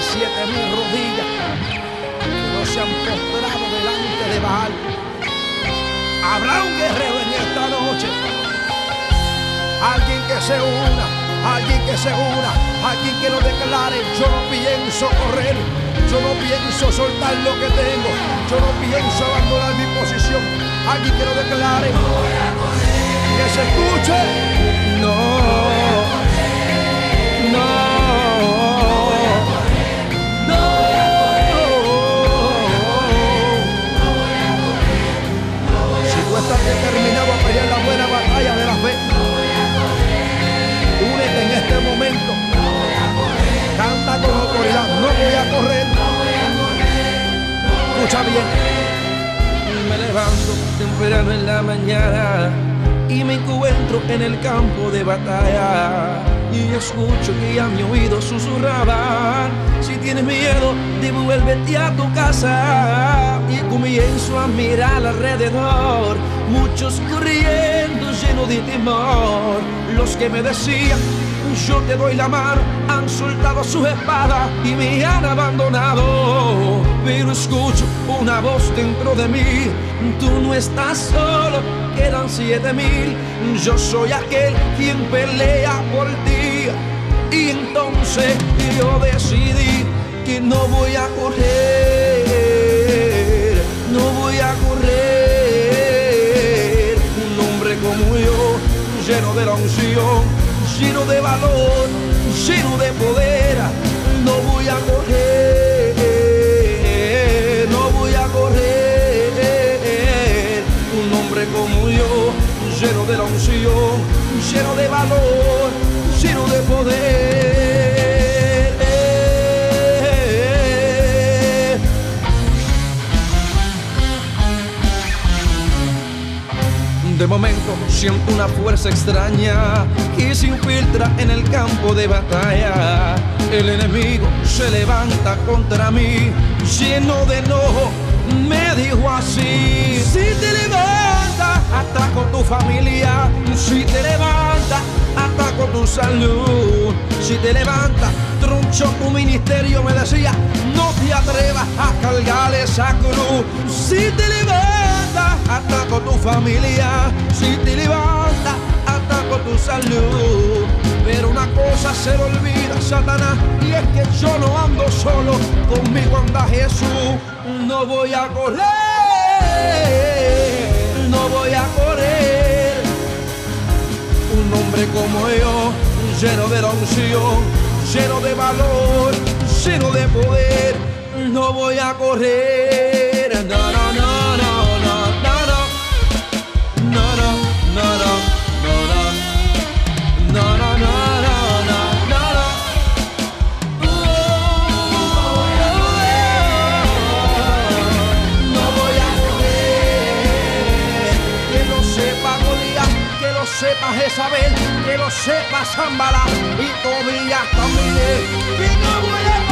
siete mil rodillas que no se han postrado delante de Baal. Habrá un guerrero en esta noche. Alguien que se una, alguien que se una, alguien que lo declare. Yo no pienso correr, yo no pienso soltar lo que tengo, yo no pienso abandonar mi posición. Alguien que lo declare. Que se escuche. No. Escucha. Me levanto temprano en la mañana y me encuentro en el campo de batalla. Y escucho que a mi oído susurraban, si tienes miedo, devuélvete a tu casa. Y comienzo a mirar alrededor, muchos corriendo lleno de temor. Los que me decían, yo te doy la mano, han soltado sus espadas y me han abandonado. Pero escucho una voz dentro de mí, tú no estás solo, quedan siete mil. Yo soy aquel quien pelea por ti. Y entonces yo decidí que no voy a correr, no voy a correr. Un hombre como yo, lleno de la unción, lleno de valor, lleno de poder, no voy a correr, lleno de la unción, lleno de valor, lleno de poder. De momento siento una fuerza extraña que se infiltra en el campo de batalla. El enemigo se levanta contra mí, lleno de enojo. Me dijo así: Si te levantas, ataco tu familia. Si te levantas, ataco tu salud. Si te levantas, troncho tu ministerio. Me decía: No te atrevas a cargar esa cruz. Si te levantas, ataco tu familia. Si te levantas, ataco tu salud. Pero una cosa se me olvida, Satanás, y es que yo no ando solo, conmigo anda Jesús. No voy a correr, lleno de la lleno de valor, lleno de poder. No voy a correr, no, no, no, no, no, no, no, no, no, no, no, no, no, no, no, no, no sepa, zambala y tobilla camine.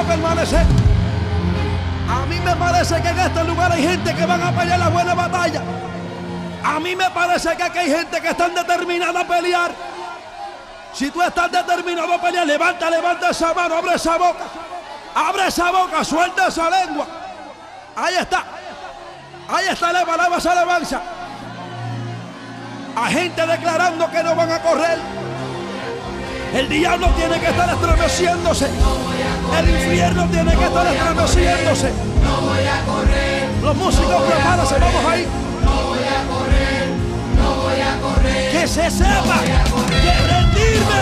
A permanecer. A mí me parece que en este lugar hay gente que van a pelear la buena batalla. A mí me parece que aquí hay gente que está determinada a pelear. Si tú estás determinado a pelear, levanta, levanta esa mano, abre esa boca. Abre esa boca, suelta esa lengua. Ahí está. Ahí está la palabra, esa alabanza. A gente declarando que no van a correr. El diablo tiene que estar estremeciéndose. El infierno tiene que estar estremeciéndose. No. Los músicos prepárense, vamos ahí. No. No. Que se sepa que rendirme